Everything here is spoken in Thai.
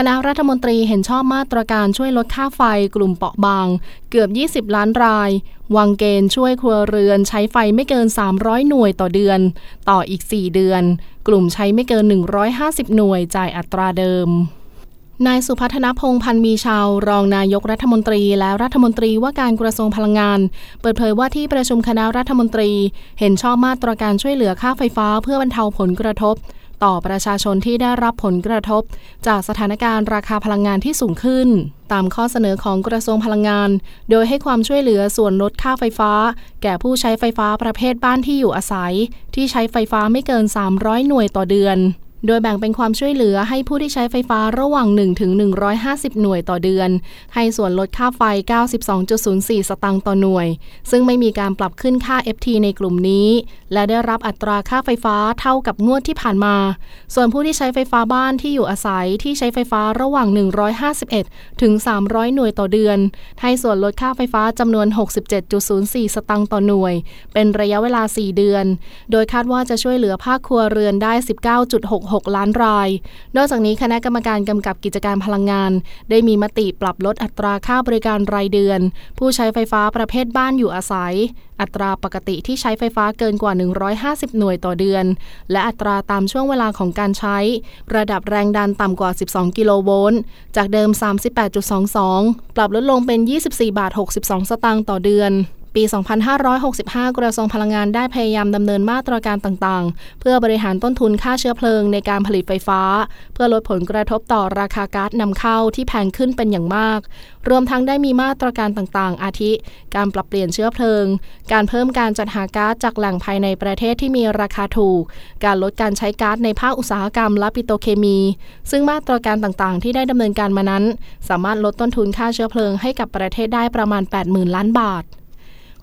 คณะรัฐมนตรีเห็นชอบมาตรการช่วยลดค่าไฟกลุ่มเปราะบาง เกือบ 20 ล้านราย วางเกณฑ์ช่วยครัวเรือนใช้ไฟไม่เกิน 300 หน่วยต่อเดือน ต่ออีก 4 เดือน กลุ่มใช้ไม่เกิน 150 หน่วยจ่ายอัตราเดิมนายสุพัฒนพงพันธ์มีชาว รองนายกรัฐมนตรีและรัฐมนตรีว่าการกระทรวงพลังงาน เปิดเผยว่าที่ประชุมคณะรัฐมนตรี เห็นชอบมาตรการช่วยเหลือค่าไฟฟ้าเพื่อบรรเทาผลกระทบ ต่อประชาชนที่ได้รับผลกระทบ จากสถานการณ์ราคาพลังงานที่สูงขึ้น ตามข้อเสนอของกระทรวงพลังงาน โดยให้ความช่วยเหลือส่วนลดค่าไฟฟ้า แก่ผู้ใช้ไฟฟ้าประเภทบ้านที่อยู่อาศัย ที่ใช้ไฟฟ้าไม่เกิน 300 หน่วยต่อเดือน โดยแบ่งเป็นความช่วยเหลือให้ผู้ที่ใช้ไฟฟ้าระหว่าง 1 ถึง 150 หน่วยต่อเดือน ให้ส่วนลดค่าไฟ 92.04 สตางค์ต่อหน่วย ซึ่งไม่มีการปรับขึ้นค่า FT ในกลุ่มนี้ และได้รับอัตราค่าไฟฟ้าเท่ากับงวดที่ผ่านมา ส่วนผู้ที่ใช้ไฟฟ้าบ้านที่อยู่อาศัยที่ใช้ไฟฟ้าระหว่าง 151 ถึง 300 หน่วยต่อเดือน ให้ส่วนลดค่าไฟฟ้าจำนวน 67.04 สตางค์ต่อหน่วย เป็นระยะเวลา 4 เดือน โดยคาดว่าจะช่วยเหลือภาคครัวเรือนได้ 19.66ล้านราย นอกจากนี้คณะกรรมการกำกับกิจการพลังงาน ได้มีมติปรับลดอัตราค่าบริการรายเดือน ผู้ใช้ไฟฟ้าประเภทบ้านอยู่อาศัย อัตราปกติที่ใช้ไฟฟ้าเกินกว่า 150 หน่วยต่อเดือน และอัตราตามช่วงเวลาของการใช้ ระดับแรงดันต่ำกว่า 12 กิโลโวลต์ จากเดิม 38.22 ปรับลดลงเป็น 24 บาท 62 สตางค์ต่อเดือน ปี 2565 กระทรวงพลังงานได้พยายามดำเนินมาตรการต่างๆ เพื่อบริหารต้นทุนค่าเชื้อเพลิงในการผลิตไฟฟ้า เพื่อลดผลกระทบต่อราคาก๊าซนำเข้าที่แพงขึ้นเป็นอย่างมาก รวมทั้งได้มีมาตรการต่างๆ อาทิ การปรับเปลี่ยนเชื้อเพลิง การเพิ่มการจัดหาก๊าซจากแหล่งภายในประเทศที่มีราคาถูก การลดการใช้ก๊าซในภาคอุตสาหกรรมและปิโตเคมี ซึ่งมาตรการต่างๆ ที่ได้ดำเนินการมานั้น สามารถลดต้นทุนค่าเชื้อเพลิงให้กับประเทศได้ประมาณ 80,000 ล้านบาท